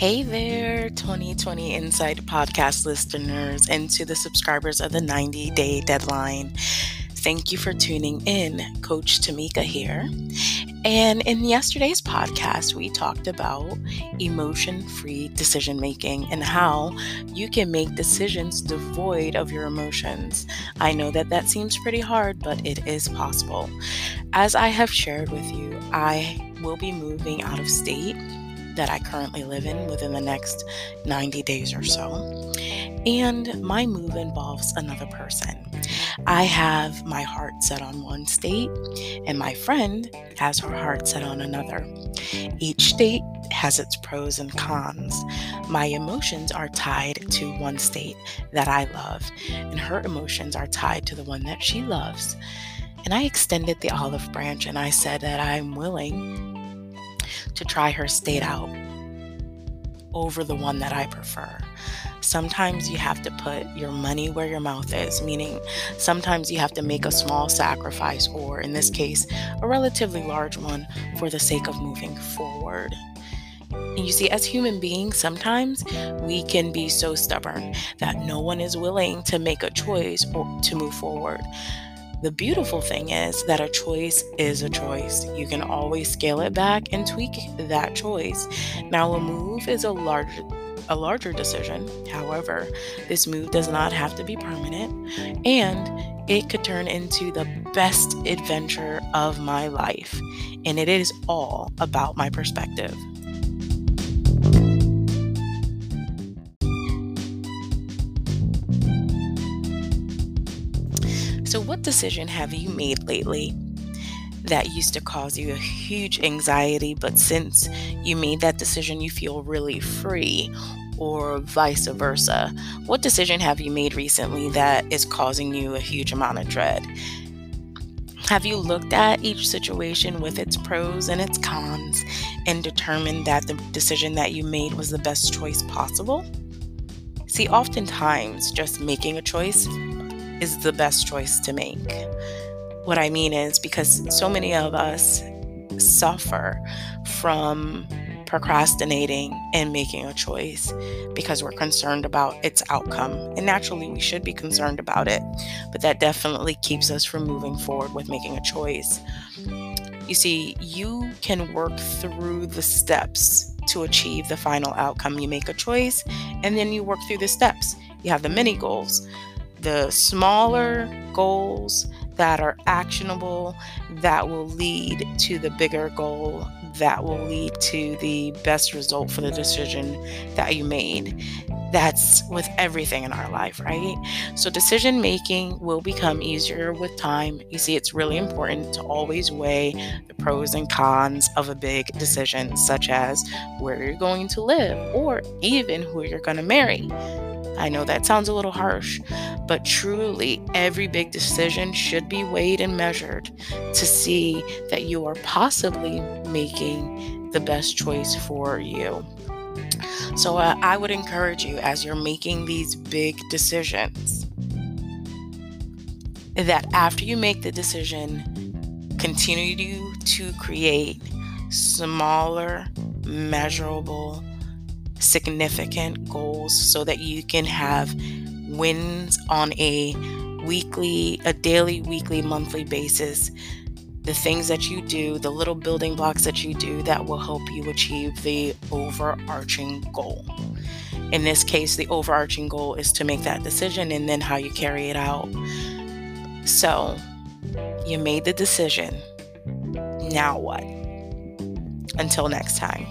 Hey there, 2020 Insight podcast listeners, and to the subscribers of the 90 day deadline. Thank you for tuning in. Coach Tamika here. And in yesterday's podcast, we talked about emotion free decision making and how you can make decisions devoid of your emotions. I know that that seems pretty hard, but it is possible. As I have shared with you, I will be moving out of state that I currently live in within the next 90 days or so. And my move involves another person. I have my heart set on one state, and my friend has her heart set on another. Each state has its pros and cons. My emotions are tied to one state that I love, and her emotions are tied to the one that she loves. And I extended the olive branch and I said that I'm willing to try her state out over the one that I prefer. Sometimes you have to put your money where your mouth is, meaning sometimes you have to make a small sacrifice, or in this case, a relatively large one, for the sake of moving forward. And you see, as human beings, sometimes we can be so stubborn that no one is willing to make a choice or to move forward. The beautiful thing is that a choice is a choice. You can always scale it back and tweak that choice. Now, a move is a larger a larger decision. However, this move does not have to be permanent and it could turn into the best adventure of my life. And it is all about my perspective. So, what decision have you made lately that used to cause you a huge anxiety, but since you made that decision, you feel really free? Or vice versa? What decision have you made recently that is causing you a huge amount of dread? Have you looked at each situation with its pros and its cons and determined that the decision that you made was the best choice possible? See, oftentimes just making a choice is the best choice to make. What I mean is because so many of us suffer from procrastinating and making a choice because we're concerned about its outcome. And naturally, we should be concerned about it, but that definitely keeps us from moving forward with making a choice. You see, you can work through the steps to achieve the final outcome. You make a choice and then you work through the steps. You have the mini goals the smaller goals that are actionable that will lead to the bigger goal that will lead to the best result for the decision that you made. That's with everything in our life, right? So, decision making will become easier with time. You see, it's really important to always weigh the pros and cons of a big decision, such as where you're going to live or even who you're going to marry. I know that sounds a little harsh, but truly, every big decision should be weighed and measured to see that you are possibly making the best choice for you. So, uh, I would encourage you as you're making these big decisions that after you make the decision, continue to create smaller, measurable, significant goals so that you can have wins on a weekly, a daily, weekly, monthly basis. The things that you do, the little building blocks that you do that will help you achieve the overarching goal. In this case, the overarching goal is to make that decision and then how you carry it out. So, you made the decision. Now what? Until next time.